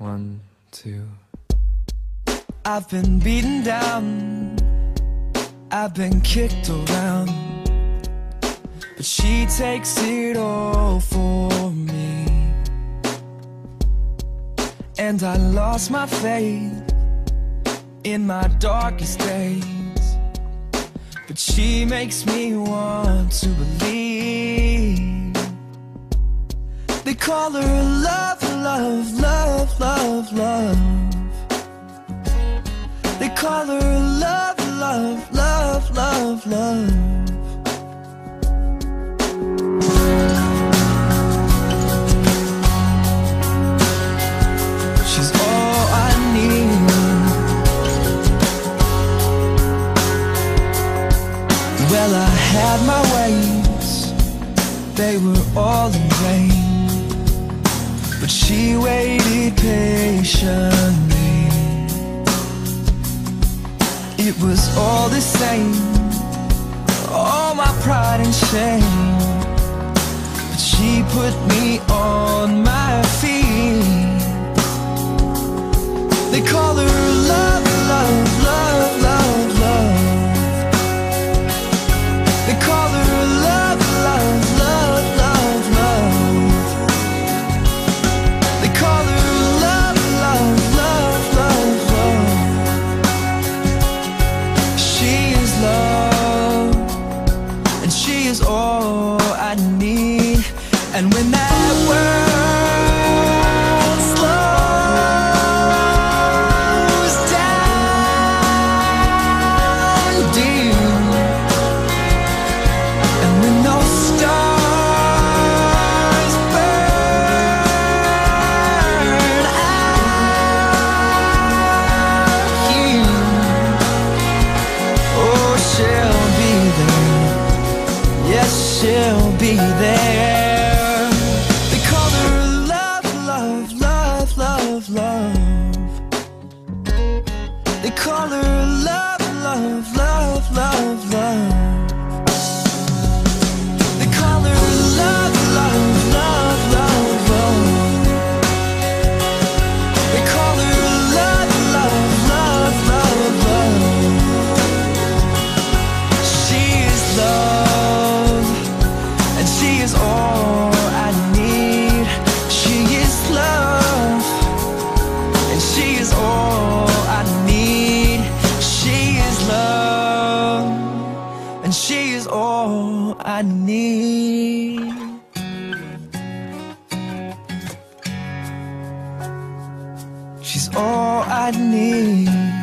One, two. I've been beaten down, I've been kicked around, but she takes it all for me. And I lost my faith in my darkest days, but she makes me want to believe. They call her love, love, love, love. They call her love, love, love, love, love. She's all I need. Well, I had my ways, they were all in vain. But she waited patiently. It was all the same, all my pride and shame. But she put me on my And when that world slows down, dim, and when those stars burn out. Oh, she'll be there. Yes, she'll be there. Love, love, love, love, all I need. She's all I need.